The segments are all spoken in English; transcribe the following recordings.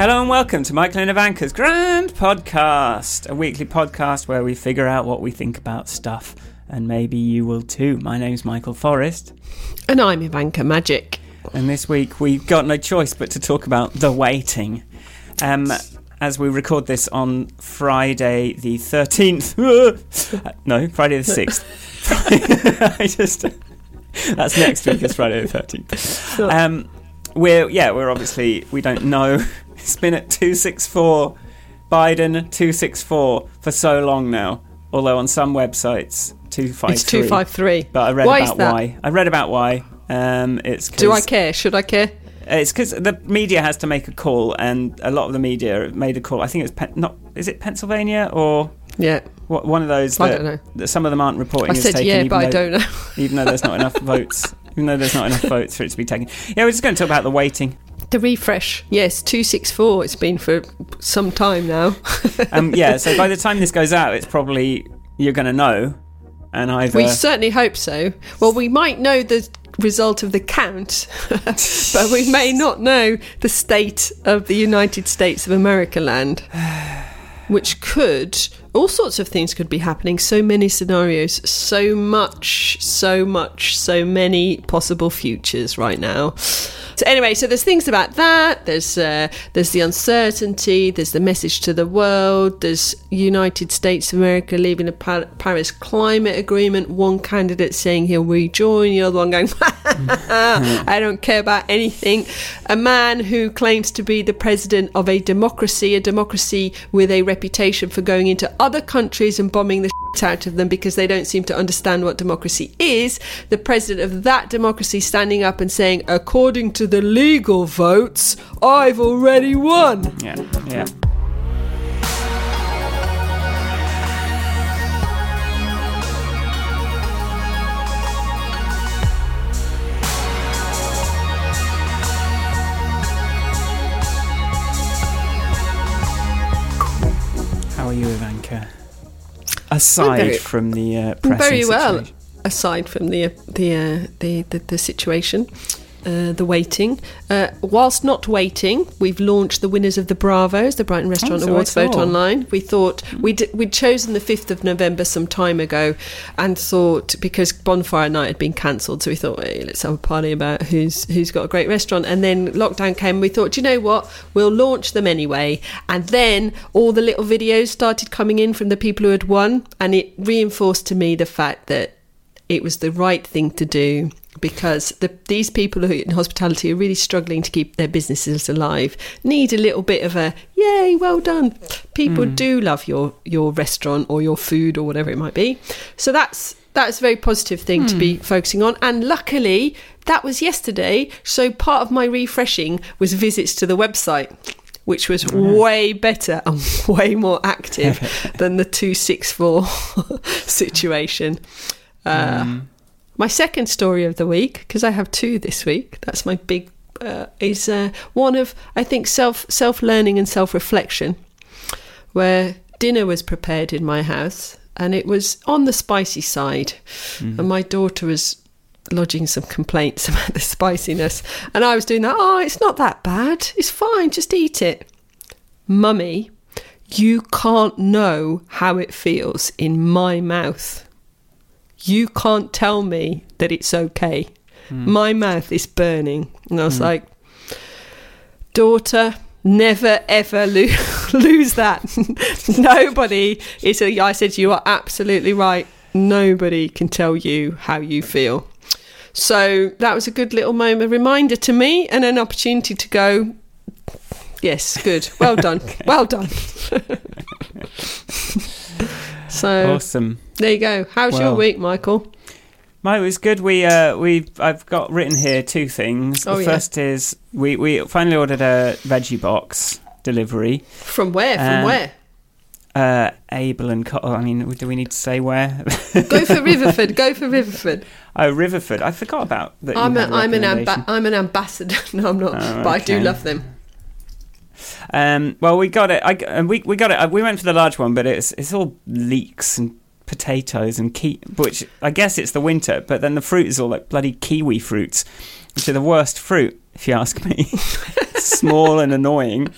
Hello and welcome to Michael and Ivanka's Grand Podcast, a weekly podcast where we figure out what we think about stuff, and maybe you will too. My name's Michael Forrest, And I'm Ivanka Magic. and this week we've got no choice but to talk about the waiting. Um, as we record this on Friday the 13th. no, Friday the 6th. I just. That's next week, it's Friday the 13th. Um, we're, yeah, we're obviously, we don't know. It's been at 264, Biden 264 for so long now. Although on some websites, 253. It's 253. But I read Why about that? why. I read about why. Um, it's Do I care? Should I care? it's because the media has to make a call, and a lot of the media made a call. I think it's Pen- not. Is it Pennsylvania or Yeah. what, one of those? I don't know. that some of them aren't reporting. I said taken, yeah, but I don't know. Even though there's not enough votes. Even though there's not enough votes for it to be taken. Yeah, we're just going to talk about the waiting. The refresh. Yes, 264. It's been for some time now. Um, yeah, so by the time this goes out, it's probably you're going to know, and either we certainly hope so. Well, we might know the result of the count, but we may not know the state of the United States of America land, which could. All sorts of things could be happening. So many scenarios, so much, so much, so many possible futures right now. So anyway, so there's things about that. There's uh, there's the uncertainty. There's the message to the world. There's United States of America leaving the Paris Climate Agreement. One candidate saying he'll rejoin. The other one going, I don't care about anything. A man who claims to be the president of a democracy, a democracy with a reputation for going into other countries and bombing the shit out of them because they don't seem to understand what democracy is. The president of that democracy standing up and saying, according to the legal votes, I've already won. yeah, yeah. Are you, Ivanka? Aside very- from the uh, pressing Very well. situation. Aside from the the uh, the, the the situation, uh, the waiting. Uh, whilst not waiting, we've launched the winners of the Bravos, the Brighton Restaurant Oh, so Awards vote online. We thought we'd we'd chosen the fifth of November some time ago, and thought because Bonfire Night had been cancelled, so we thought hey, let's have a party about who's who's got a great restaurant. And then lockdown came. We thought, you know what? We'll launch them anyway. And then all the little videos started coming in from the people who had won, and it reinforced to me the fact that it was the right thing to do because the, these people who in hospitality are really struggling to keep their businesses alive need a little bit of a yay well done. People hmm. do love your your restaurant or your food or whatever it might be. So that's that's a very positive thing to be hmm. focusing on. And luckily that was yesterday. So part of my refreshing was visits to the website which was way better and way more active than the 264 situation. Uh, hmm. My second story of the week, because I have two this week, that's my big, uh, is uh, one of, I think, self self learning and self reflection, where dinner was prepared in my house and it was on the spicy side. And my daughter was lodging some complaints about the spiciness. And I was doing that, oh, it's not that bad. It's fine, just eat it. Mummy, you can't know how it feels in my mouth you can't tell me that it's okay. Hmm. My mouth is burning. And I was hmm. like, daughter, never ever lo- lose that. Nobody is, a, I said, you are absolutely right. Nobody can tell you how you feel. So that was a good little moment, reminder to me, and an opportunity to go, yes, good, well done, well done. So Awesome. there you go. How's your week, Michael? Mine was good. We uh, we I've got written here two things. Oh, the yeah. first is we we finally ordered a veggie box delivery. From where? From Um, where? Uh, Abel and Co- oh, I mean, do we need to say where? Go for Riverford. Go for Riverford. oh, Riverford. I forgot about that. I'm, a, a I'm an amba- I'm an ambassador. No, I'm not. Oh, but I do love them. Um, well, we got it. I, uh, we we got it. uh, We went for the large one, but it's it's all leeks and potatoes and ki- which I guess it's the winter, but then the fruit is all like bloody kiwi fruits, which are the worst fruit if you ask me. small and annoying.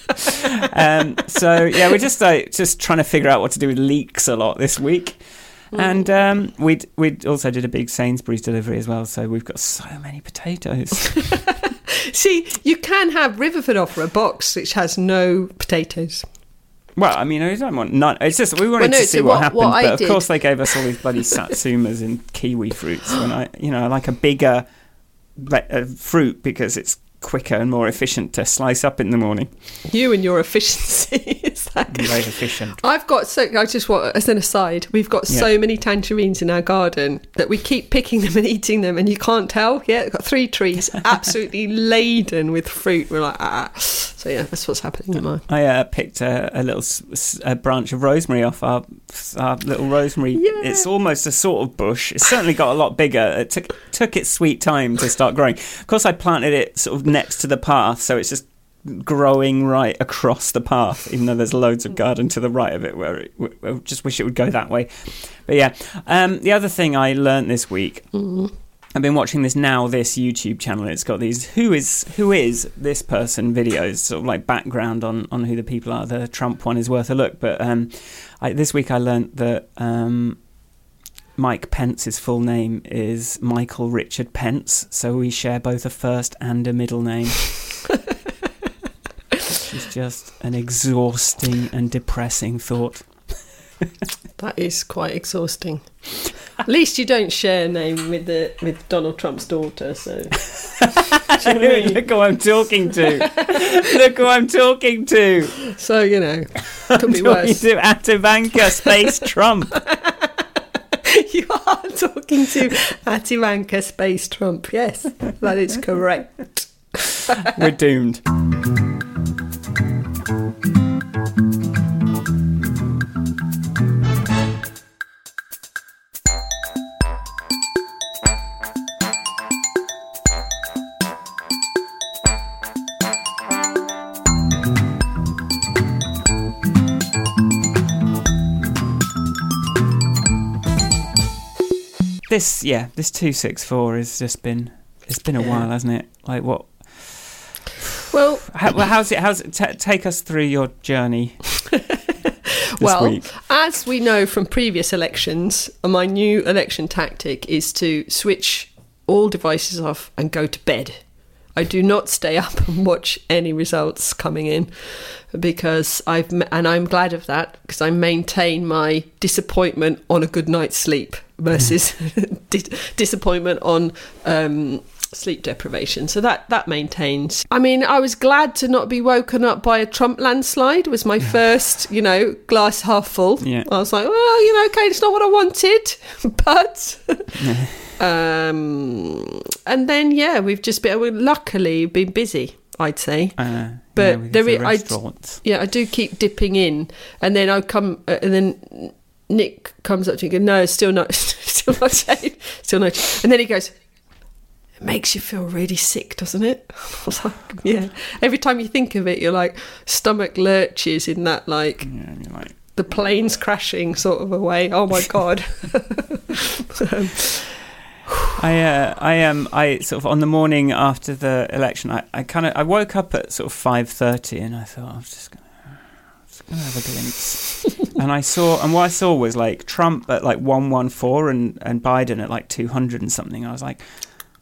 Um, so yeah, we're just like just trying to figure out what to do with leeks a lot this week. And um, we we also did a big Sainsbury's delivery as well, so we've got so many potatoes. See, you can have Riverford offer a box which has no potatoes. well, I mean, I don't want none. It's just we wanted Well, no, to see so what, what- happened, what but of did- course they gave us all these bloody satsumas and kiwi fruits. When I, you know, I like a bigger uh, fruit because it's quicker and more efficient to slice up in the morning. You and your efficiency. is that Very efficient. I've got so I just want as an aside, we've got so many tangerines in our garden that we keep picking them and eating them, and you can't tell. Yeah, we've got three trees absolutely laden with fruit. We're like, ah. So yeah, that's what's happening in mine. I uh, picked a, a little s- s- a branch of rosemary off our, our little rosemary. Yeah. It's almost a sort of bush. It's certainly got a lot bigger. It took took its sweet time to start growing. Of course, I planted it sort of next to the path, so it's just growing right across the path. Even though there's loads of garden to the right of it, where it, I just wish it would go that way. But yeah, um, the other thing I learnt this week. I've been watching this now this YouTube channel. It's got these who is who is this person videos, sort of like background on on who the people are. The Trump one is worth a look. But um, I, this week I learnt that um, Mike Pence's full name is Michael Richard Pence, so we share both a first and a middle name. It's just an exhausting and depressing thought. That is quite exhausting. At least you don't share a name with the with Donald Trump's daughter. So Do you know what I mean? Look who I'm talking to. Look who I'm talking to. so you know, could be worse. to Atavanka Space Trump. you are talking to Ativanka Space Trump. Yes, that is correct. We're doomed. This, yeah, this two six four has just been. It's been a Yeah. while, hasn't it? Like what? Well, How, well, how's it? How's it? ta take us through your journey well, week. as we know from previous elections, my new election tactic is to switch all devices off and go to bed. I do not stay up and watch any results coming in because I've and I'm glad of that because I maintain my disappointment on a good night's sleep versus di- disappointment on um, sleep deprivation. So that that maintains. I mean, I was glad to not be woken up by a Trump landslide. Was my first, you know, glass half full. Yeah. I was like, well, you know, okay, it's not what I wanted, but. Um, and then yeah, we've just been we've luckily been busy. I'd say. Uh, But yeah, there the i- restaurants. Yeah, I do keep dipping in, and then I come, uh, and then Nick comes up to me and goes, "No, still not, still not safe, still not." And then he goes, "It makes you feel really sick, doesn't it?" I was like, "Yeah." Every time you think of it, you're like stomach lurches in that like Yeah, like, the planes crashing sort of a way. Oh my god! Um, I, uh, I um, I sort of on the morning after the election, I, I kind of I woke up at sort of five thirty, and I thought I was just gonna, I'm just gonna have a glimpse, and I saw, and what I saw was like Trump at like one one four, and and Biden at like two hundred and something. I was like,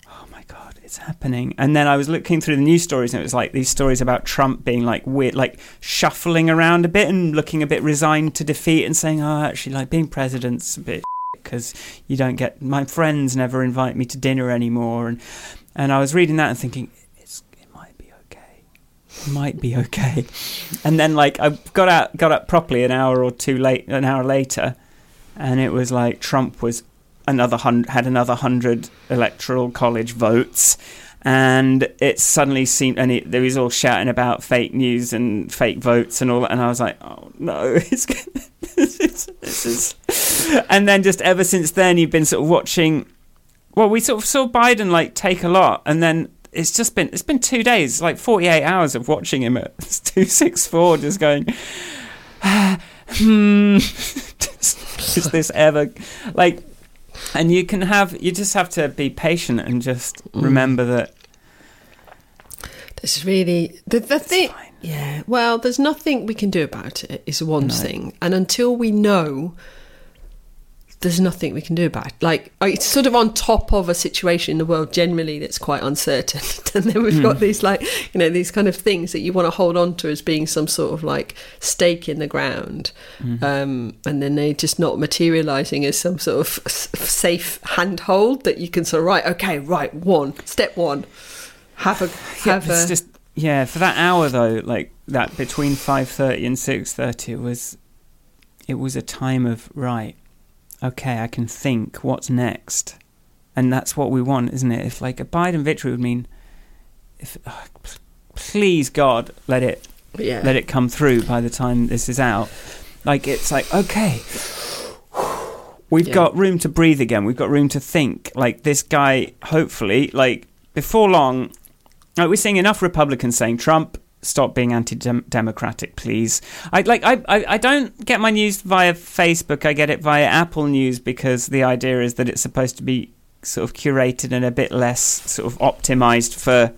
oh my god, it's happening. And then I was looking through the news stories, and it was like these stories about Trump being like weird, like shuffling around a bit and looking a bit resigned to defeat, and saying, oh, actually, like being president's a bit because you don't get my friends never invite me to dinner anymore and and I was reading that and thinking it's it might be okay. It might be okay. And then like I got out got up properly an hour or two late an hour later and it was like Trump was another hundred had another hundred electoral college votes and it suddenly seemed and it, there was all shouting about fake news and fake votes and all that and I was like oh no it's this is this is and then just ever since then you've been sort of watching well we sort of saw Biden like take a lot and then it's just been it's been two days like 48 hours of watching him at 264 just going hmm is this ever like and you can have you just have to be patient and just remember that There's really the the thing. Yeah. Well, there's nothing we can do about it. Is one thing, and until we know, there's nothing we can do about it. Like it's sort of on top of a situation in the world generally that's quite uncertain, and then we've got these like you know these kind of things that you want to hold on to as being some sort of like stake in the ground, um, and then they're just not materializing as some sort of safe handhold that you can sort of right. Okay, right. One step one. Have a Yeah, have it's a. just yeah. For that hour though, like that between five thirty and six thirty, was it was a time of right. Okay, I can think. What's next? And that's what we want, isn't it? If like a Biden victory would mean, if oh, please God, let it yeah. let it come through by the time this is out. Like it's like okay, we've Yeah. got room to breathe again. We've got room to think. Like this guy, hopefully, like before long, like we're seeing enough Republicans saying Trump. Stop being anti-democratic, please. I like. I, I. I don't get my news via Facebook. I get it via Apple News because the idea is that it's supposed to be sort of curated and a bit less sort of optimized for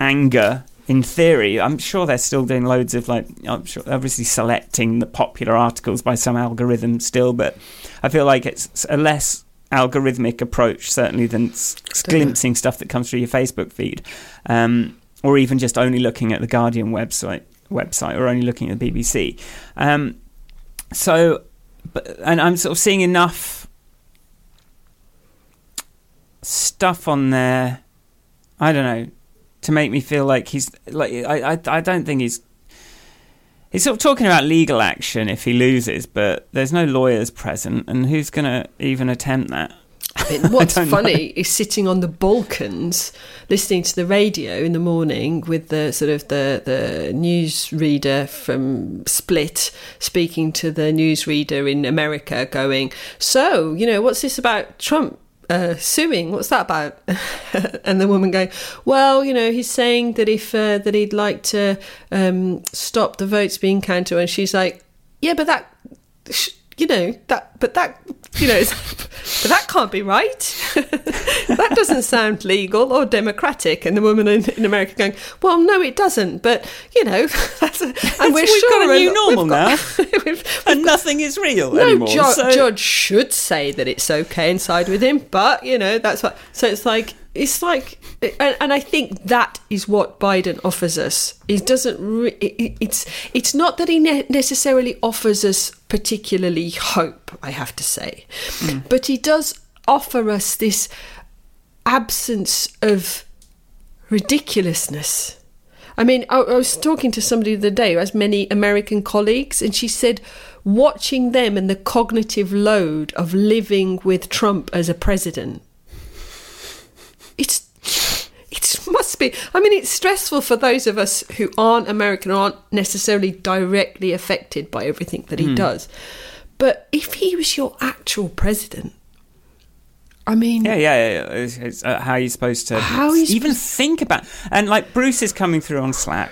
anger in theory i'm sure they're still doing loads of like i'm sure obviously selecting the popular articles by some algorithm still but i feel like it's a less algorithmic approach certainly than s- glimpsing stuff that comes through your facebook feed um, or even just only looking at the guardian website website or only looking at the bbc um, so but, and i'm sort of seeing enough stuff on there i don't know to make me feel like he's like I, I I don't think he's he's sort of talking about legal action if he loses, but there's no lawyers present, and who's going to even attempt that? What's funny is sitting on the Balkans, listening to the radio in the morning with the sort of the the news reader from Split speaking to the news reader in America, going, "So, you know, what's this about Trump?" Uh, suing, what's that about? and the woman going, well, you know, he's saying that if uh, that he'd like to um, stop the votes being counted, and she's like, yeah, but that, sh- you know, that, but that, you know, that can't be right. that doesn't sound legal or democratic. And the woman in, in America going, well, no, it doesn't. But you know, that's a, and we're We've sure got a new normal got- we've- and nothing is real no anymore. ju- so- judge should say that it's okay inside with him, but you know that's what. So it's like it's like, and, and I think that is what Biden offers us. He doesn't. Re- it- it- it's it's not that he ne- necessarily offers us particularly hope. I have to say, mm. but he does offer us this absence of ridiculousness. I mean, I, I was talking to somebody the other day who has many American colleagues, and she said watching them and the cognitive load of living with Trump as a president, it's it must be. I mean, it's stressful for those of us who aren't American, or aren't necessarily directly affected by everything that he does. But if he was your actual president, I mean, Yeah, yeah, yeah. It's, it's, uh, how are you supposed to How even think about? And like Bruce is coming through on Slack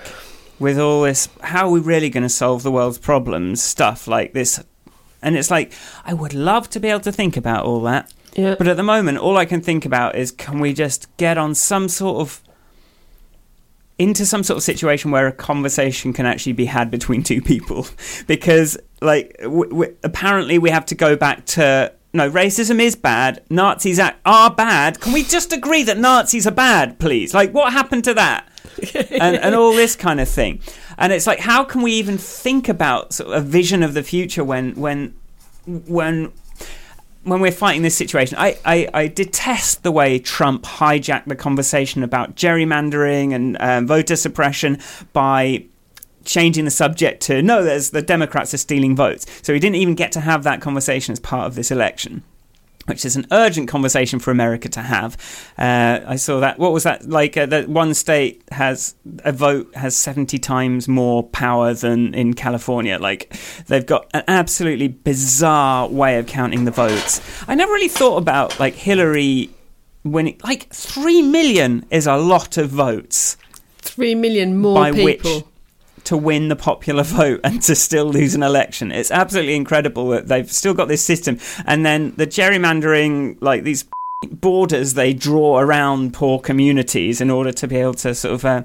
with all this. How are we really going to solve the world's problems? Stuff like this, and it's like I would love to be able to think about all that. Yeah. But at the moment, all I can think about is can we just get on some sort of into some sort of situation where a conversation can actually be had between two people? Because like w- w- apparently we have to go back to no racism is bad nazis are, are bad. Can we just agree that nazis are bad please? Like what happened to that? And, and all this kind of thing. And it's like how can we even think about sort of a vision of the future when when when when we're fighting this situation, I, I, I detest the way Trump hijacked the conversation about gerrymandering and um, voter suppression by changing the subject to no, there's the Democrats are stealing votes. So he didn't even get to have that conversation as part of this election. Which is an urgent conversation for America to have. Uh, I saw that. What was that like? Uh, that one state has a vote has seventy times more power than in California. Like they've got an absolutely bizarre way of counting the votes. I never really thought about like Hillary winning. Like three million is a lot of votes Three million more by people. which to win the popular vote and to still lose an election. It's absolutely incredible that they've still got this system. And then the gerrymandering, like these borders they draw around poor communities in order to be able to sort of uh,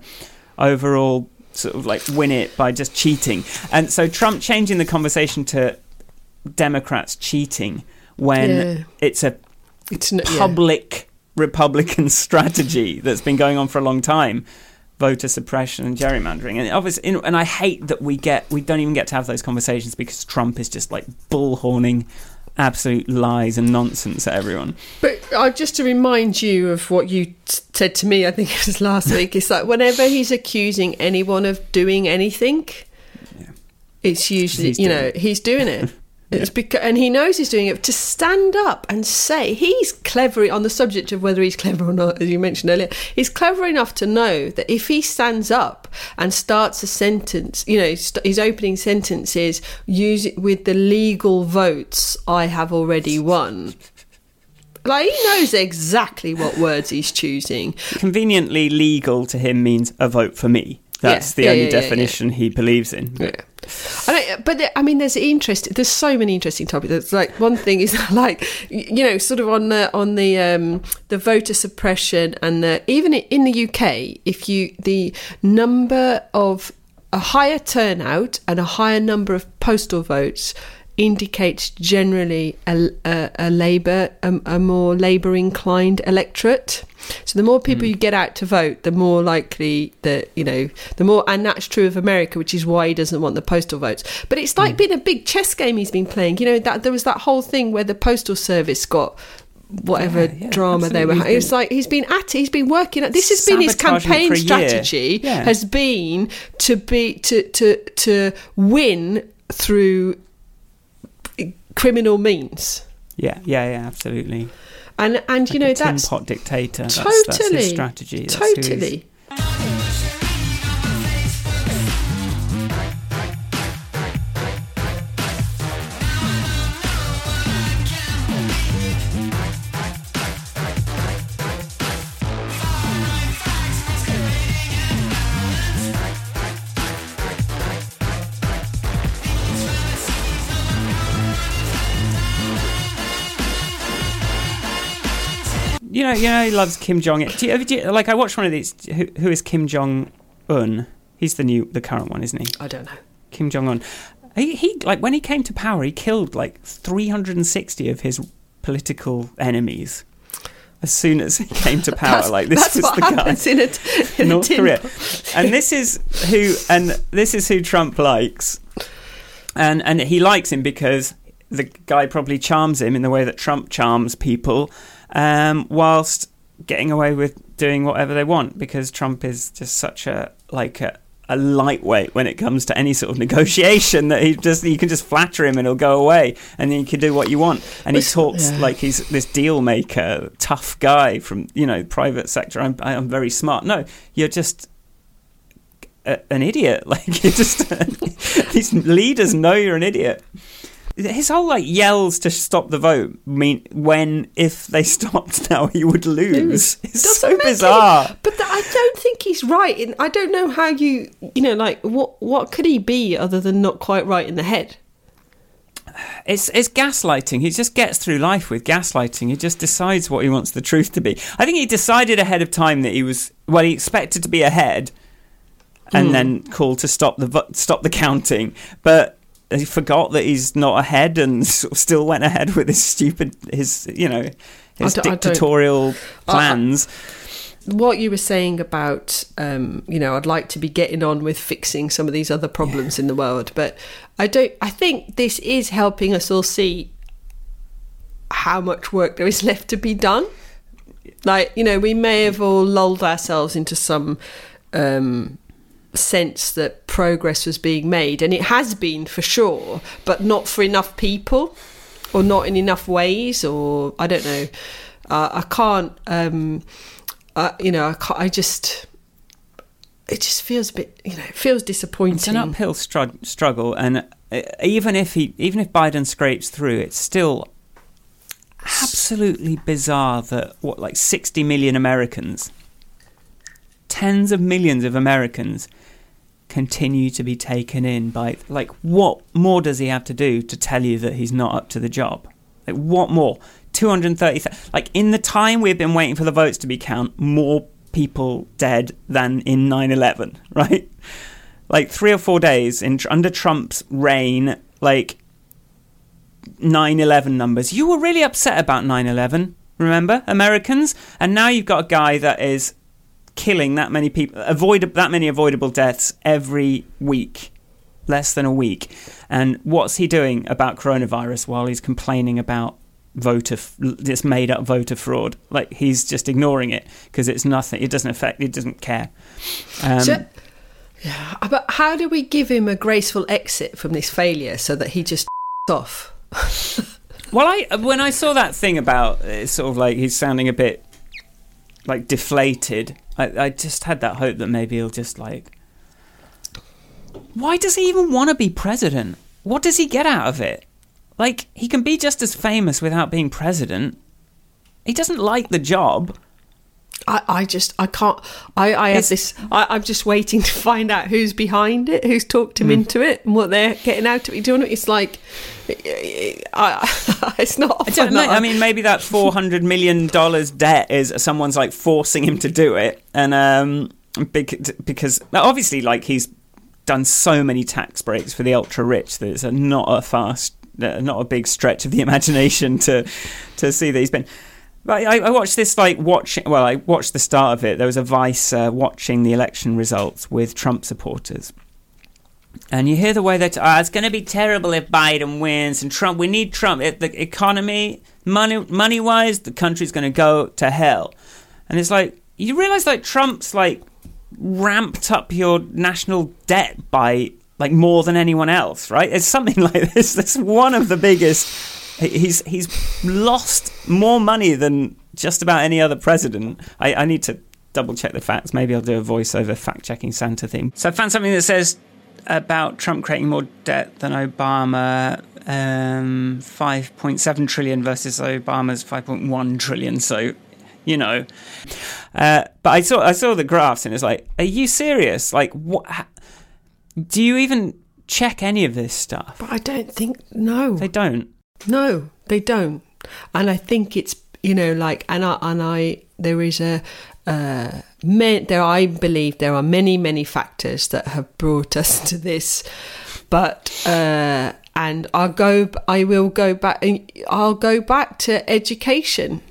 overall sort of like win it by just cheating. And so Trump changing the conversation to Democrats cheating when Yeah. it's a It's n- yeah. public Republican strategy that's been going on for a long time. Voter suppression and gerrymandering, and obviously, and I hate that we get we don't even get to have those conversations because Trump is just like bullhorning absolute lies and nonsense at everyone. But uh, just to remind you of what you t- said to me, I think it was last week. It's like whenever he's accusing anyone of doing anything, it's usually you know it. he's doing it. It's because, and he knows he's doing it to stand up and say he's clever on the subject of whether he's clever or not, as you mentioned earlier. He's clever enough to know that if he stands up and starts a sentence, you know, st- his opening sentence is use it with the legal votes I have already won. Like he knows exactly what words he's choosing. Conveniently legal to him means a vote for me. That's Yeah, the yeah, only yeah, definition he believes in. Yeah. But I mean, there's interest. There's so many interesting topics. There's like one thing is like you know, sort of on the on the um, the voter suppression and the, even in the UK, if you the number of a higher turnout and a higher number of postal votes indicates generally a, a, a labour a, a more labour inclined electorate. So the more people hmm. you get out to vote, the more likely that you know the more, and that's true of America, which is why he doesn't want the postal votes. But it's like hmm. been a big chess game he's been playing. You know that there was that whole thing where the postal service got. Whatever Yeah, yeah, drama they were, absolutely. it's like he's been at it. He's been working at. This has been his campaign for a year. strategy. Yeah. Has been to be to to to win through criminal means. Yeah, yeah, yeah, absolutely. And and you Like know tin that's pot dictator. That's, totally that's his strategy. That's totally. You know, you know, he loves Kim Jong. Do you do you, like? I watched one of these. Who, who is Kim Jong Un? He's the new, the current one, isn't he? I don't know. Kim Jong Un. He, he like when he came to power, he killed like 360 of his political enemies. As soon as he came to power, That's- like this was what the guy. in a, in North Korea. and this is who and this is who Trump likes. And and he likes him because the guy probably charms him in the way that Trump charms people, um, whilst getting away with doing whatever they want because Trump is just such a like a, a lightweight when it comes to any sort of negotiation that he just you can just flatter him and he'll go away and then you can do what you want. And he talks yeah. like he's this deal maker tough guy from you know private sector. I'm I'm very smart. No you're just a, an idiot. Like you're just these leaders know you're an idiot his whole like yells to stop the vote mean when if they stopped now he would lose it's Doesn't so make any- bizarre But th- I don't think he's right. In, I don't know how you, you know, like what what could he be other than not quite right in the head? It's it's gaslighting. He just gets through life with gaslighting. He just decides what he wants the truth to be. I think he decided ahead of time that he was well. He expected to be ahead, and Mm. then called to stop the stop the counting. But he forgot that he's not ahead, and sort of still went ahead with his stupid his you know his I don't- I don't- dictatorial I- plans. What you were saying about, um, you know, I'd like to be getting on with fixing some of these other problems in the world, but I don't. I think this is helping us all see how much work there is left to be done. Like, you know, we may have all lulled ourselves into some um, sense that progress was being made, and it has been for sure, but not for enough people, or not in enough ways, or I don't know. Uh, I can't, um, uh, you know, I, can't, I just, it just feels a bit, you know, it feels disappointing. It's an uphill strug- struggle, and uh, even if he, even if Biden scrapes through, it's still absolutely bizarre that what, like sixty million Americans, tens of millions of Americans, continue to be taken in by like what more does he have to do to tell you that he's not up to the job? Like what more? 230. Like in the time we've been waiting for the votes to be count, more people dead than in 9/11, right? Like three or four days in under Trump's reign, like 9/11 numbers. You were really upset about 9/11, remember, Americans? And now you've got a guy that is killing that many people, avoid that many avoidable deaths every week, less than a week. And what's he doing about coronavirus while he's complaining about voter this made up voter fraud? Like he's just ignoring it because it's nothing. It doesn't affect. It doesn't care. Um, so, yeah, but how do we give him a graceful exit from this failure so that he just off? well, I when I saw that thing about it's sort of like he's sounding a bit like deflated. I, I just had that hope that maybe he'll just like. Why does he even want to be president? What does he get out of it? Like he can be just as famous without being president. He doesn't like the job. I, I just I can't I, I have this I, am just waiting to find out who's behind it, who's talked him mm. into it and what they're getting out of it. Do you know what it's like I, it's not I don't know. I mean maybe that four hundred million dollars debt is someone's like forcing him to do it and um big because obviously like he's done so many tax breaks for the ultra rich that it's a, not a fast not a big stretch of the imagination to to see that he's been I, I watched this like watching. Well, I watched the start of it. There was a Vice uh, watching the election results with Trump supporters, and you hear the way that oh, it's going to be terrible if Biden wins and Trump. We need Trump. It, the economy, money, money wise, the country's going to go to hell. And it's like you realize like Trump's like ramped up your national debt by like more than anyone else, right? It's something like this. That's one of the biggest He's he's lost more money than just about any other president. I, I need to double check the facts. Maybe I'll do a voiceover fact checking Santa theme. So I found something that says about Trump creating more debt than Obama. Um, 5.7 trillion versus Obama's 5.1 trillion. So, you know, uh, but I saw I saw the graphs and it's like, are you serious? Like, what? Do you even check any of this stuff? But I don't think no. They don't. No, they don't. And I think it's you know like and I and I there is a uh, there I believe there are many many factors that have brought us to this, but uh, and I'll go I will go back I'll go back to education.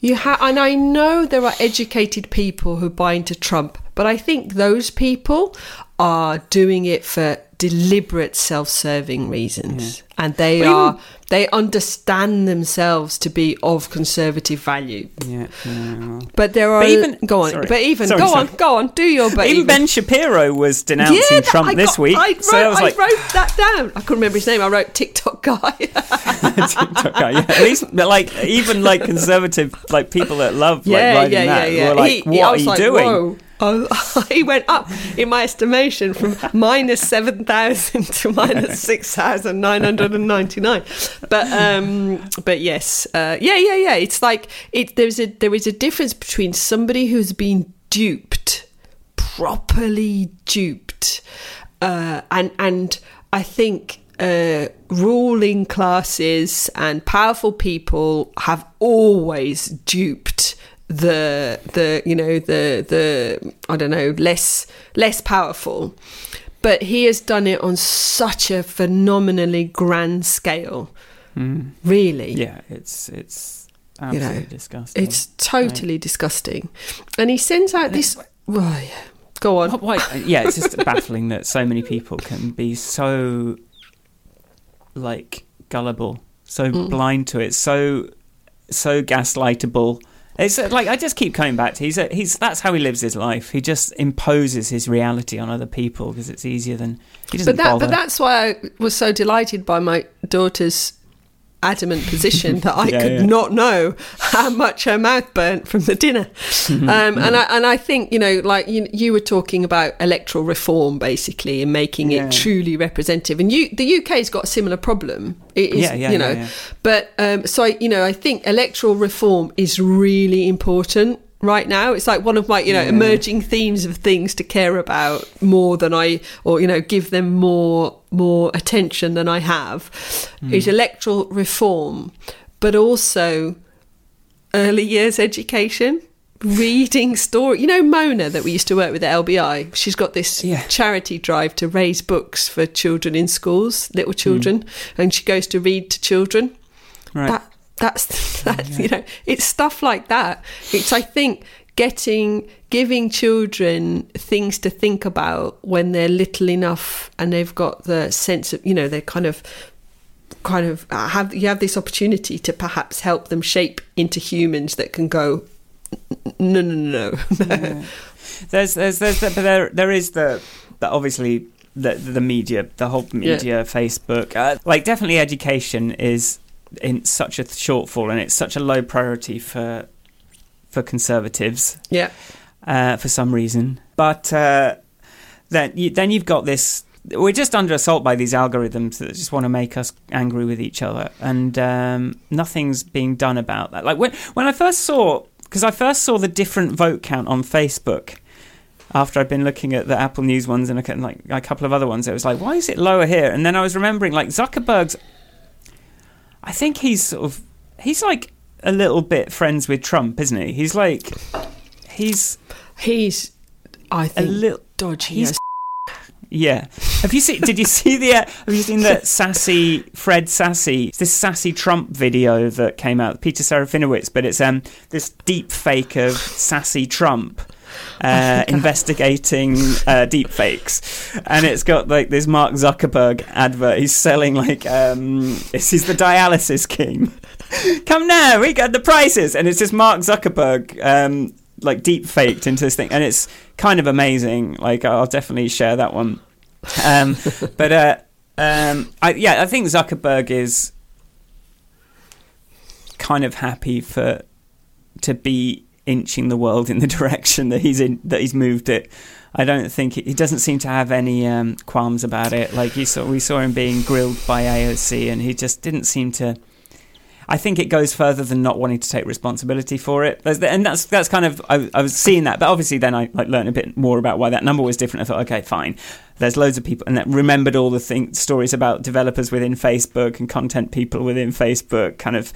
You ha- and I know there are educated people who buy into Trump, but I think those people are doing it for deliberate self-serving reasons. Yeah. and they well, are even, they understand themselves to be of conservative value. Yeah, yeah. but there are but even, go on sorry. but even sorry, go sorry. on go on do your but even, even. Ben Shapiro was denouncing Trump I this week. I wrote, so I, was like, I wrote that down. I couldn't remember his name. I wrote TikTok guy. TikTok guy yeah. At least like even like conservative like people that love like writing that were like he, what he, are you like, doing? Whoa Oh, he went up in my estimation from minus 7,000 to minus 6,999. But, um, but yes, uh, yeah, yeah, yeah. It's like, it, there's a, there is a difference between somebody who's been duped, properly duped, uh, and, and I think, uh, ruling classes and powerful people have always duped the the you know the the I don't know less less powerful but he has done it on such a phenomenally grand scale mm. really yeah it's it's absolutely you know, disgusting it's totally right. disgusting and he sends out this well, yeah. go on why, yeah it's just baffling that so many people can be so like gullible so mm. blind to it so so gaslightable it's uh, like I just keep coming back to he's a, he's that's how he lives his life. He just imposes his reality on other people because it's easier than he doesn't but that, bother. But that's why I was so delighted by my daughter's adamant position that I yeah, could yeah. not know how much her mouth burnt from the dinner. um, and I and I think you know, like you, you were talking about electoral reform, basically, and making yeah. it truly representative. And you, the UK's got a similar problem. It is, yeah, yeah, you know, but um, so I, you know, I think electoral reform is really important right now. It's like one of my, you know, yeah. emerging themes of things to care about more than I, or you know, give them more more attention than I have, mm. is electoral reform. but also early years education. Reading story, you know Mona that we used to work with at LBI. She's got this Yeah. charity drive to raise books for children in schools, little children, and she goes to read to children Right. that that's that you know it's stuff like that it's i think getting giving children things to think about when they're little enough and they've got the sense of you know they're kind of kind of uh, have you have this opportunity to perhaps help them shape into humans that can go no no no no Yeah. There's, there's, there's, but there, there is the, the obviously the the media, the whole media, Facebook. Uh, like, definitely, education is in such a shortfall, and it's such a low priority for for conservatives yeah uh, for some reason. But uh, then, you, then you've got this. We're just under assault by these algorithms that just want to make us angry with each other, and um, nothing's being done about that. Like when when I first saw, because I first saw the different vote count on Facebook after I'd been looking at the Apple News ones and a, like a couple of other ones. It was like, why is it lower here? And then I was remembering, like Zuckerberg's. I think he's sort of he's like a little bit friends with Trump, isn't he? He's like he's he's I think a little dodgy he's yeah. Have you seen? Did you see the? Uh, have you seen the sassy Fred Sassy? This sassy Trump video that came out, Peter Serafinowicz, but it's um this deep fake of sassy Trump. Uh, investigating uh, deep fakes, and it's got like this Mark Zuckerberg advert. He's selling like um, this is the dialysis king. Come now, we got the prices, and it's just Mark Zuckerberg um, like deep faked into this thing, and it's kind of amazing. Like I'll definitely share that one. Um, but uh, um, I, yeah, I think Zuckerberg is kind of happy for to be inching the world in the direction that he's in that he's moved it. I don't think he, doesn't seem to have any um, qualms about it. Like you saw, we saw him being grilled by AOC, and he just didn't seem to. I think it goes further than not wanting to take responsibility for it, and that's that's kind of I, I was seeing that, but obviously then I like learned a bit more about why that number was different. I thought, okay, fine. There's loads of people, and that remembered all the thing, stories about developers within Facebook and content people within Facebook, kind of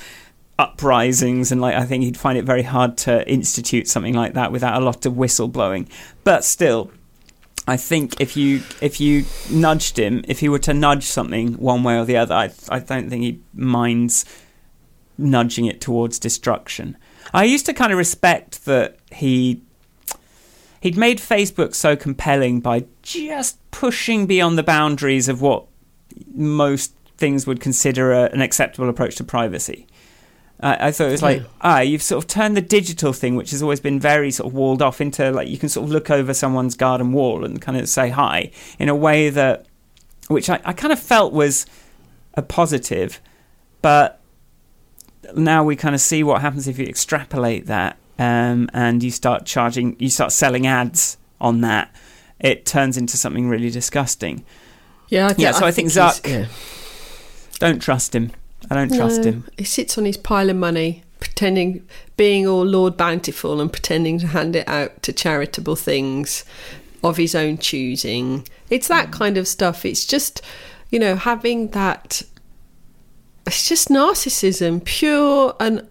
uprisings, and like I think he'd find it very hard to institute something like that without a lot of whistleblowing. But still, I think if you if you nudged him, if he were to nudge something one way or the other, I I don't think he minds nudging it towards destruction. I used to kind of respect that he he'd made Facebook so compelling by just pushing beyond the boundaries of what most things would consider a, an acceptable approach to privacy. I I thought it was like, Yeah. ah, you've sort of turned the digital thing, which has always been very sort of walled off, into like you can sort of look over someone's garden wall and kind of say hi in a way that, which I, I kind of felt was a positive, but now we kind of see what happens if you extrapolate that um, and you start charging, you start selling ads on that. It turns into something really disgusting. yeah I think, Yeah, so I think he's- Zuck- yeah. Don't trust him. I don't trust No, him. He sits on his pile of money, pretending, being all Lord Bountiful and pretending to hand it out to charitable things of his own choosing. It's that mm. kind of stuff. It's just, you know, having that. It's just narcissism, pure and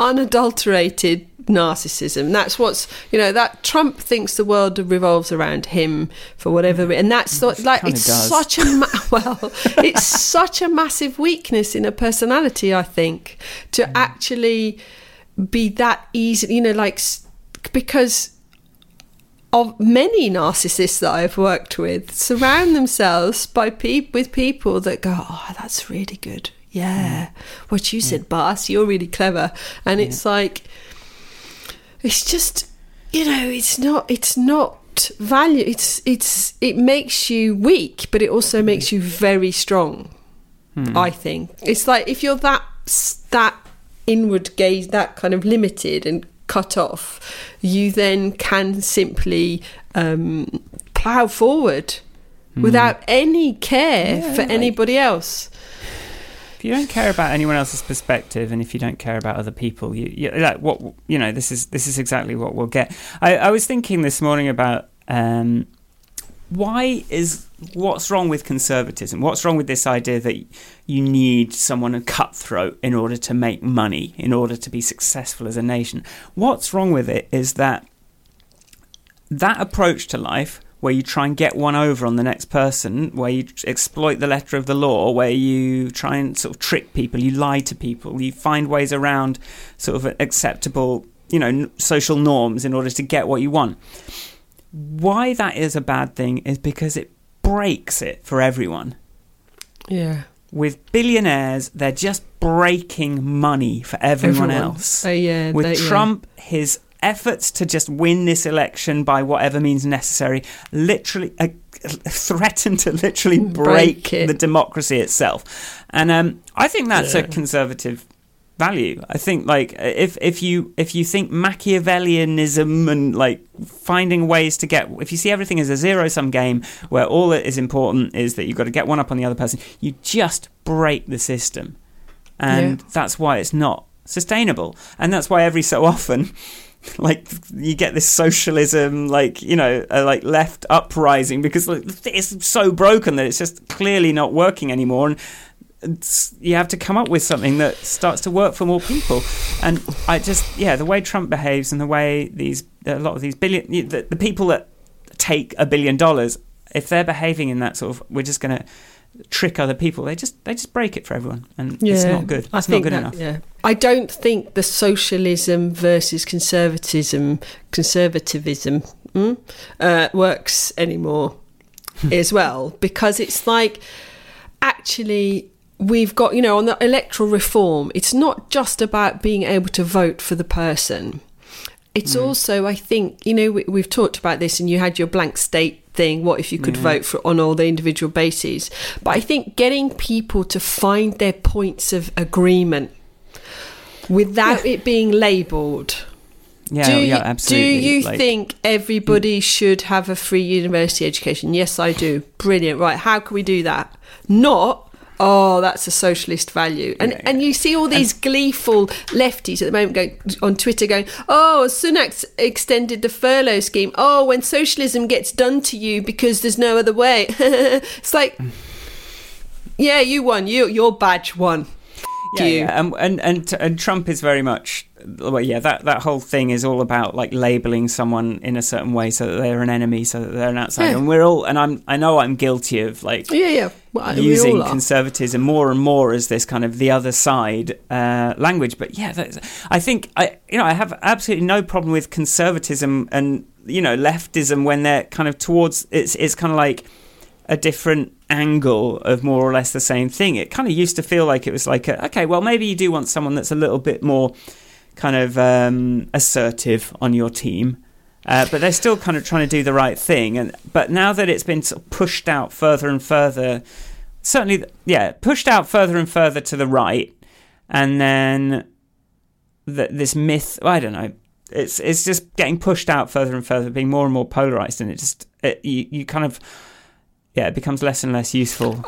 unadulterated narcissism. That's what's, you know, that Trump thinks the world revolves around him for whatever, re- and that's mm, sort like it's does. such a ma- well, it's such a massive weakness in a personality. I think to mm. actually be that easy, you know, like because of many narcissists that I've worked with surround themselves by peop with people that go, "Oh, that's really good. Yeah, mm. what you said, boss. You're really clever." And it's like, it's just, you know, it's not, it's not value. It's, it's, it makes you weak, but it also makes you very strong. I think it's like if you're that that inward gaze, that kind of limited and cut off, you then can simply um, plow forward without any care Yeah, for anybody else. If you don't care about anyone else's perspective, and if you don't care about other people, you, you like what you know. This is this is exactly what we'll get. I, I was thinking this morning about um, why is what's wrong with conservatism? What's wrong with this idea that you need someone a cutthroat in order to make money, in order to be successful as a nation? What's wrong with it is that that approach to life where you try and get one over on the next person, where you exploit the letter of the law, where you try and sort of trick people, you lie to people, you find ways around sort of acceptable, you know, social norms in order to get what you want. Why that is a bad thing is because it breaks it for everyone. Yeah. With billionaires, they're just breaking money for everyone, Everyone. else. Oh, yeah, With yeah. Trump, his efforts to just win this election by whatever means necessary literally uh, threaten to literally break, Break the democracy itself. And um, I think that's a conservative value. I think like if if you if you think Machiavellianism and like finding ways to get if you see everything as a zero sum game where all that is important is that you've got to get one up on the other person, you just break the system. And Yeah. that's why it's not sustainable. And that's why every so often like you get this socialism like you know uh, like left uprising because it's so broken that it's just clearly not working anymore and you have to come up with something that starts to work for more people. And I just, yeah, the way Trump behaves and the way these, a lot of these billion, the, the people that take a billion dollars, if they're behaving in that sort of, we're just going to trick other people. They just, they just break it for everyone, and it's not good. It's I not good that- enough. Yeah, I don't think the socialism versus conservatism, conservatism mm, uh, works anymore as well because it's like actually we've got you know on the electoral reform. It's not just about being able to vote for the person. It's also, I think, you know, we, we've talked about this, and you had your blank state thing. What if you could mm. vote for on all the individual bases? But I think getting people to find their points of agreement without it being labelled. Yeah, do yeah, you, absolutely. Do you Like, think everybody should have a free university education? Yes, I do. Brilliant. Right. How can we do that? Not. Oh, that's a socialist value, and Yeah, and you see all these gleeful lefties at the moment going on Twitter going, "Oh, Sunak's extended the furlough scheme. Oh, when socialism gets done to you because there's no other way." it's like, yeah, you won. You your badge won. yeah, you. yeah. And, and and and Trump is very much well, yeah. That that whole thing is all about like labeling someone in a certain way so that they're an enemy, so that they're an outsider. Yeah. And we're all, and I'm I know I'm guilty of like Yeah, yeah. Well, using conservatism more and more as this kind of the other side uh, language. But yeah, I think I you know I have absolutely no problem with conservatism and you know leftism when they're kind of towards it's it's kind of like a different angle of more or less the same thing. It kind of used to feel like it was like a, okay, well maybe you do want someone that's a little bit more kind of um, assertive on your team. Uh, but they're still kind of trying to do the right thing, and but now that it's been sort of pushed out further and further, certainly, yeah, pushed out further and further to the right, and then th this myth. I don't know. It's it's just getting pushed out further and further, being more and more polarized, and it just it, you you kind of yeah, it becomes less and less useful,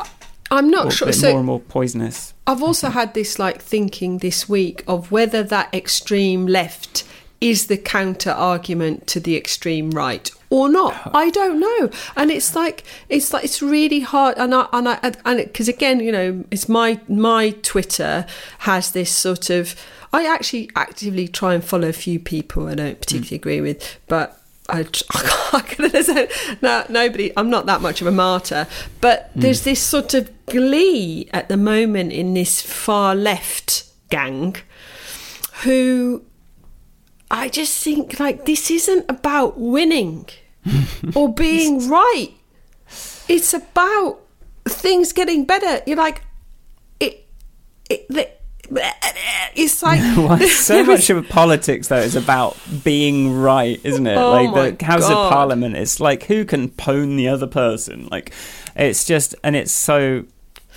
I'm not sure. So more and more poisonous. I've also had this like thinking this week of whether that extreme left is the counter argument to the extreme right or not. I don't know, and it's like it's like it's really hard. And I and I and because again, you know, it's my my Twitter has this sort of. I actually actively try and follow a few people I don't particularly mm. agree with, but. I, I can't say, no, nobody. I'm not that much of a martyr, but mm. there's this sort of glee at the moment in this far left gang, who I just think like this isn't about winning or being right. It's about things getting better. You're like, it, it, the, it's like Well, so much of politics though is about being right, isn't it? Oh like the House God. of Parliament, it's like who can pwn the other person. Like it's just, and it's so,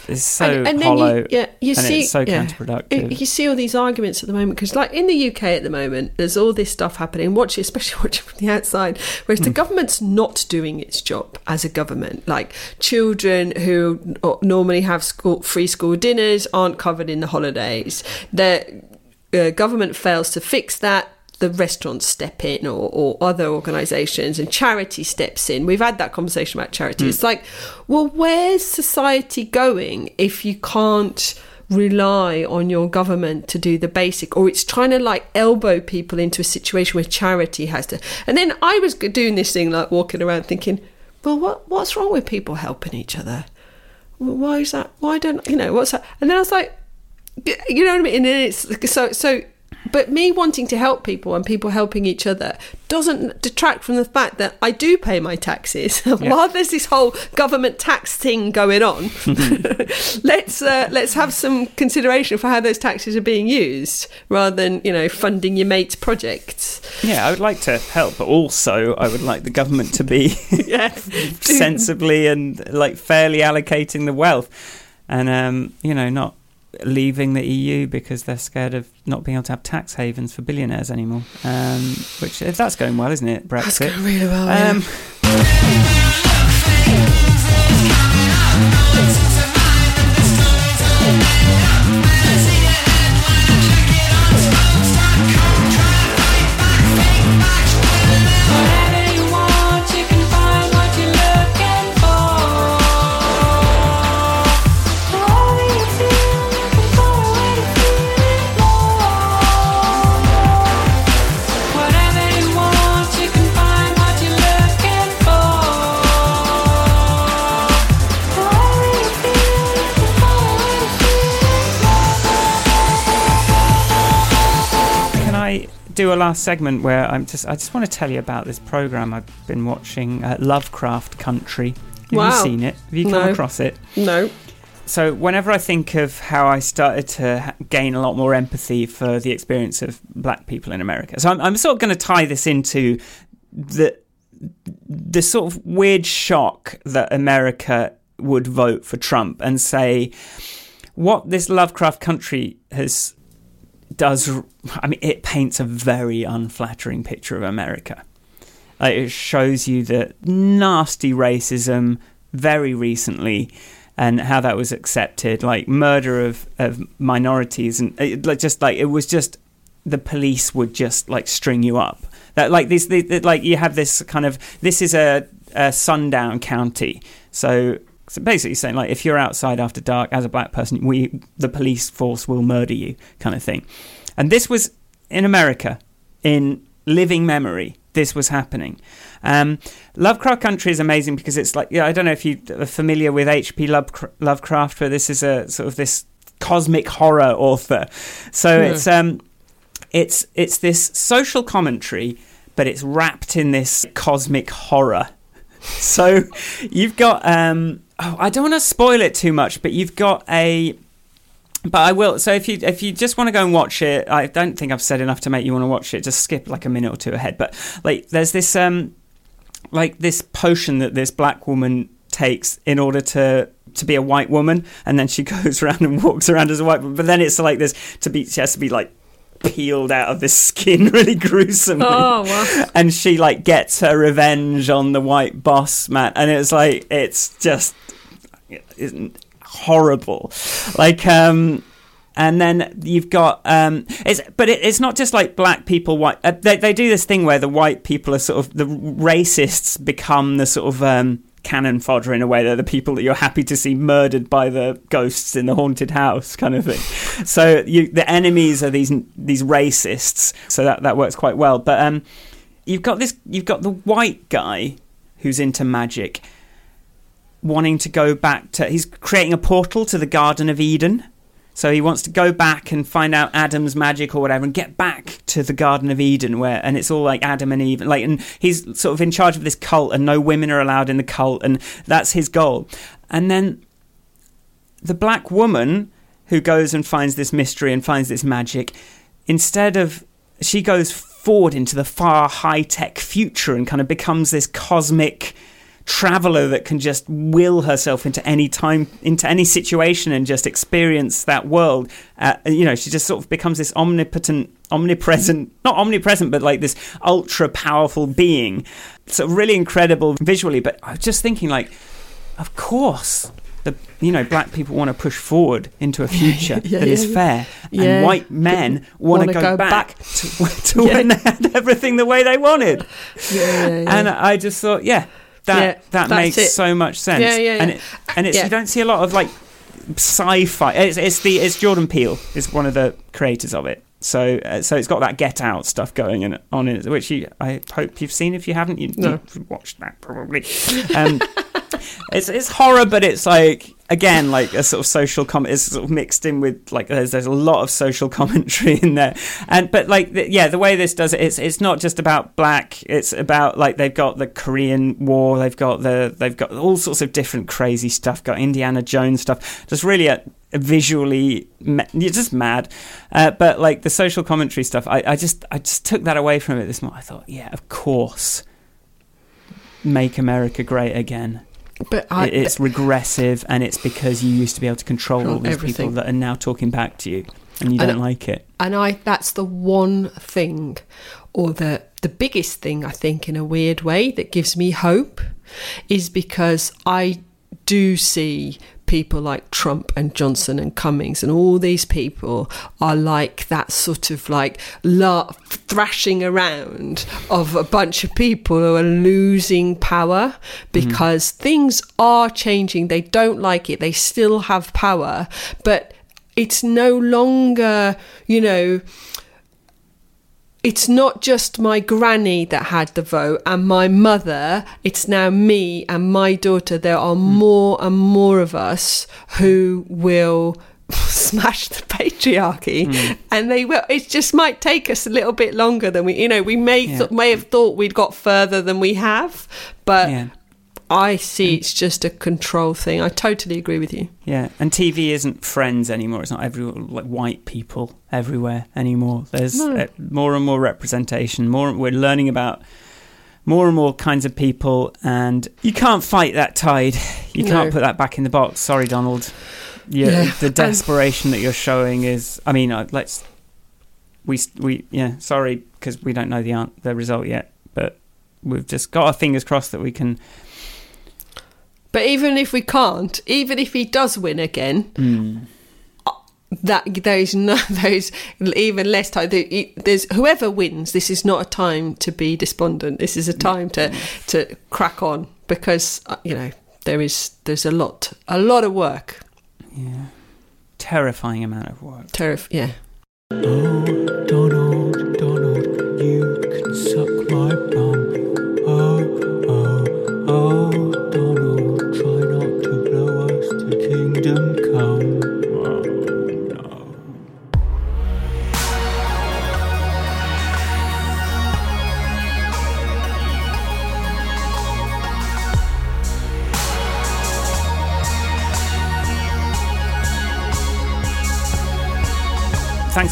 it's so and, and then hollow, you, yeah, you and see, it's so yeah. counterproductive. You see all these arguments at the moment because, like in the UK at the moment, there's all this stuff happening. Watch, it, especially watching from the outside, whereas Hmm. the government's not doing its job as a government. Like children who normally have school, free school dinners aren't covered in the holidays. The uh, government fails to fix that. The restaurants step in or, or other organisations and charity steps in. We've had that conversation about charity. Mm. It's like, well, where's society going if you can't rely on your government to do the basic or it's trying to like elbow people into a situation where charity has to and then i was doing this thing like walking around thinking well what what's wrong with people helping each other why is that why don't you know what's that and then i was like you know what i mean and then it's so so but me wanting to help people and people helping each other doesn't detract from the fact that I do pay my taxes. Yeah. While there's this whole government tax thing going on, let's uh, let's have some consideration for how those taxes are being used, rather than you know funding your mate's projects. Yeah, I would like to help, but also I would like the government to be sensibly and like fairly allocating the wealth, and um, you know not leaving the EU because they're scared of not being able to have tax havens for billionaires anymore. Um, which if that's going well, isn't it? Brexit. That's going really well. Um, do a last segment where I'm just I just want to tell you about this program I've been watching, uh, Lovecraft Country. Have wow. you seen it? Have you come no. across it? No. So whenever I think of how I started to gain a lot more empathy for the experience of black people in America, so I'm, I'm sort of going to tie this into the the sort of weird shock that America would vote for Trump and say what this Lovecraft Country has does, I mean, it paints a very unflattering picture of America. Like, it shows you the nasty racism very recently and how that was accepted, like murder of, of minorities, and it, like just like it was just the police would just like string you up. That like this, like you have this kind of this is a, a sundown county, so so basically saying like if you're outside after dark as a black person, we the police force will murder you, kind of thing. And this was in America, in living memory. This was happening. Um, Lovecraft Country is amazing because it's like yeah, I don't know if you are familiar with H.P. Lovecraft, but this is a sort of this cosmic horror author. So yeah. it's um, it's it's this social commentary, but it's wrapped in this cosmic horror. So you've got um, oh, I don't want to spoil it too much, but you've got a. But I will. So if you if you just want to go and watch it, I don't think I've said enough to make you want to watch it. Just skip like a minute or two ahead. But like, there's this um, like this potion that this black woman takes in order to to be a white woman, and then she goes around and walks around as a white woman. But then it's like this to be she has to be like peeled out of this skin really gruesomely. Oh, wow. And she like gets her revenge on the white boss man, and it's like it's just horrible. Like, um, and then you've got um, it's but it, it's not just like black people white uh, they, they do this thing where the white people are sort of the racists become the sort of um, cannon fodder in a way they're the people that you're happy to see murdered by the ghosts in the haunted house kind of thing so you, the enemies are these these racists so that that works quite well but um, you've got this you've got the white guy who's into magic wanting to go back to. He's creating a portal to the Garden of Eden. So he wants to go back and find out Adam's magic or whatever, and get back to the Garden of Eden, where and it's all like Adam and Eve, like, and he's sort of in charge of this cult, and no women are allowed in the cult, and that's his goal. And then the black woman who goes and finds this mystery and finds this magic, instead of she goes forward into the far high tech future and kind of becomes this cosmic traveler that can just will herself into any time, into any situation, and just experience that world. Uh, you know, she just sort of becomes this omnipotent, omnipresent, not omnipresent, but like this ultra powerful being. So really incredible visually. But I was just thinking, like, of course, the you know black people want to push forward into a future Yeah, that is yeah, fair, yeah. and white men want to go, go back, back. to, to when they had everything the way they wanted. And I just thought, yeah, that Yeah, that makes it. so much sense. Yeah, yeah, And yeah. it, and it's Yeah. you don't see a lot of like sci-fi. It's, it's the it's Jordan Peele is one of the creators of it. So uh, so it's got that Get Out stuff going in, on it, which you I hope you've seen. If you haven't, you, No. you've watched that probably. Um, it's it's horror, but it's like again like a sort of social comment is sort of mixed in with like there's there's a lot of social commentary in there, and but like the, yeah, the way this does it, it's it's not just about black. It's about like they've got the Korean War, they've got the they've got all sorts of different crazy stuff. Got Indiana Jones stuff. Just really a, visually, you're just mad. Uh, but like the social commentary stuff, I, I just I just took that away from it this morning. I thought, yeah, of course, make America great again. But I, It- it's regressive, and it's because you used to be able to control all these everything. people that are now talking back to you, and you don't like it. and I that's the one thing or the the biggest thing I think in a weird way that gives me hope is because I do see people like Trump and Johnson and Cummings and all these people are like that sort of like la- thrashing around of a bunch of people who are losing power mm-hmm. because things are changing. They don't like it. They still have power but it's no longer you know it's not just my granny that had the vote and my mother, it's now me and my daughter. There are hmm. more and more of us who will smash the patriarchy hmm. and they will it just might take us a little bit longer than we you know we may Yeah. th- may have thought we'd got further than we have but yeah, i see it's just a control thing i totally agree with you yeah. And TV isn't friends anymore. It's not every like white people everywhere anymore. There's No. uh, more and more representation. More we're learning about more and more kinds of people, and you can't fight that tide. You can't put that back in the box. Sorry, Donald. Yeah, Yeah. the Um, desperation that you're showing is. I mean, uh, let's. We we yeah. Sorry, because we don't know the the result yet, but we've just got our fingers crossed that we can. But even if we can't even if he does win again Mm, that there is no there's even less time. There's whoever wins this is not a time to be despondent. This is a time to to crack on because uh, you know there is there's a lot a lot of work. Yeah, terrifying amount of work. terrif yeah. Oh,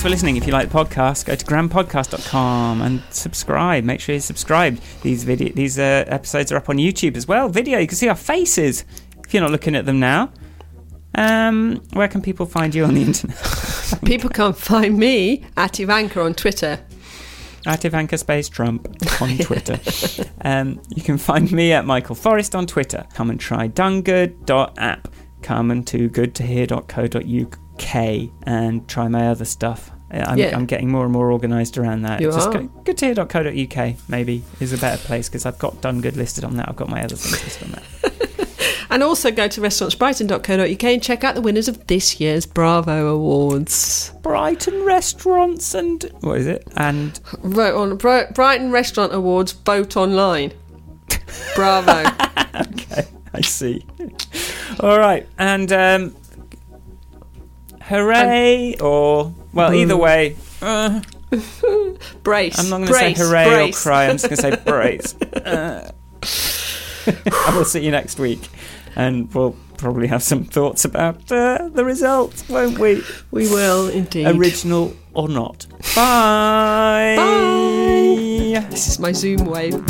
Thanks for listening. If you like the podcast, go to grandpodcast.com and subscribe. Make sure you're subscribed. These video, these uh, episodes are up on YouTube as well. Video, you can see our faces if you're not looking at them now. Um, where can people find you on the internet? people can't find me at Ivanka on Twitter At Ivanka Space Trump on Twitter. um, you can find me at Michael Forrest on Twitter. Come and try donegood.app. Come and too good to goodtohear.co.uk and try my other stuff. Uh, I'm, Yeah. I'm getting more and more organised around that. You Just are. go goodtohear.co.uk maybe is a better place because I've got Done Good listed on that. I've got my other things listed on that. and also go to restaurantsbrighton.co.uk and check out the winners of this year's Bravo Awards Brighton restaurants and what is it? And vote on Bri- Brighton Restaurant Awards vote online Bravo okay, I see. All right, and um, hooray or well, either way. Uh, brace I'm not going to say hooray brace. or cry. I'm just going to say brace. Uh, I will see you next week, and we'll probably have some thoughts about uh, the results, won't we? We will indeed. Original or not. Bye. Bye. This is my Zoom wave.